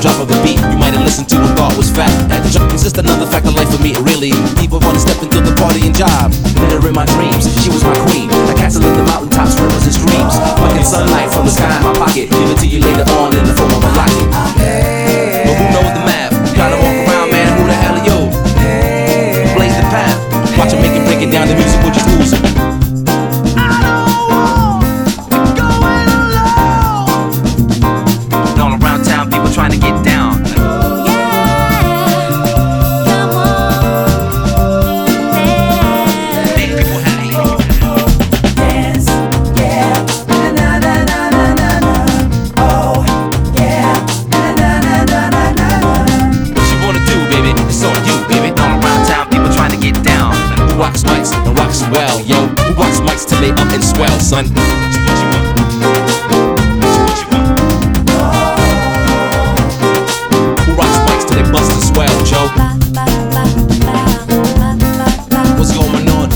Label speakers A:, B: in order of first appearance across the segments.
A: drop of a beat. You might have listened to and thought was fact. At the jump is just another fact of life for me Really, people wanna step into
B: the party and job Met her in my dreams, she was my queen. The castle in the mountaintops, rivers and streams. Fucking sunlight from the sky in my pocket. Give it to you later on in the
A: well, yo? Who rocks mics till they up and swell, son? You, you you, you? Who rocks mics till they bust and swell, Joe? What's going on?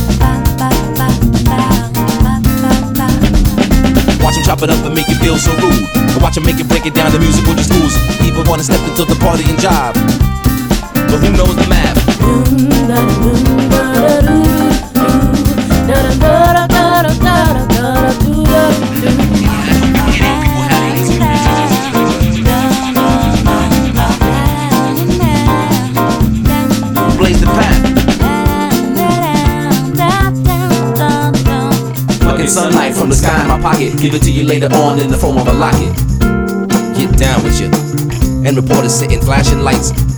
A: Watch him chop it up and
B: make it feel so
A: rude.
B: And
A: watch him make it break it
B: down, the
A: music will just ooze. People
B: wanna step into the party
A: and job. But who knows the math?
B: Fucking sunlight from the sky in my pocket. Give it to you later on in the form of a locket. Get down with you. And reporters sitting flashing lights.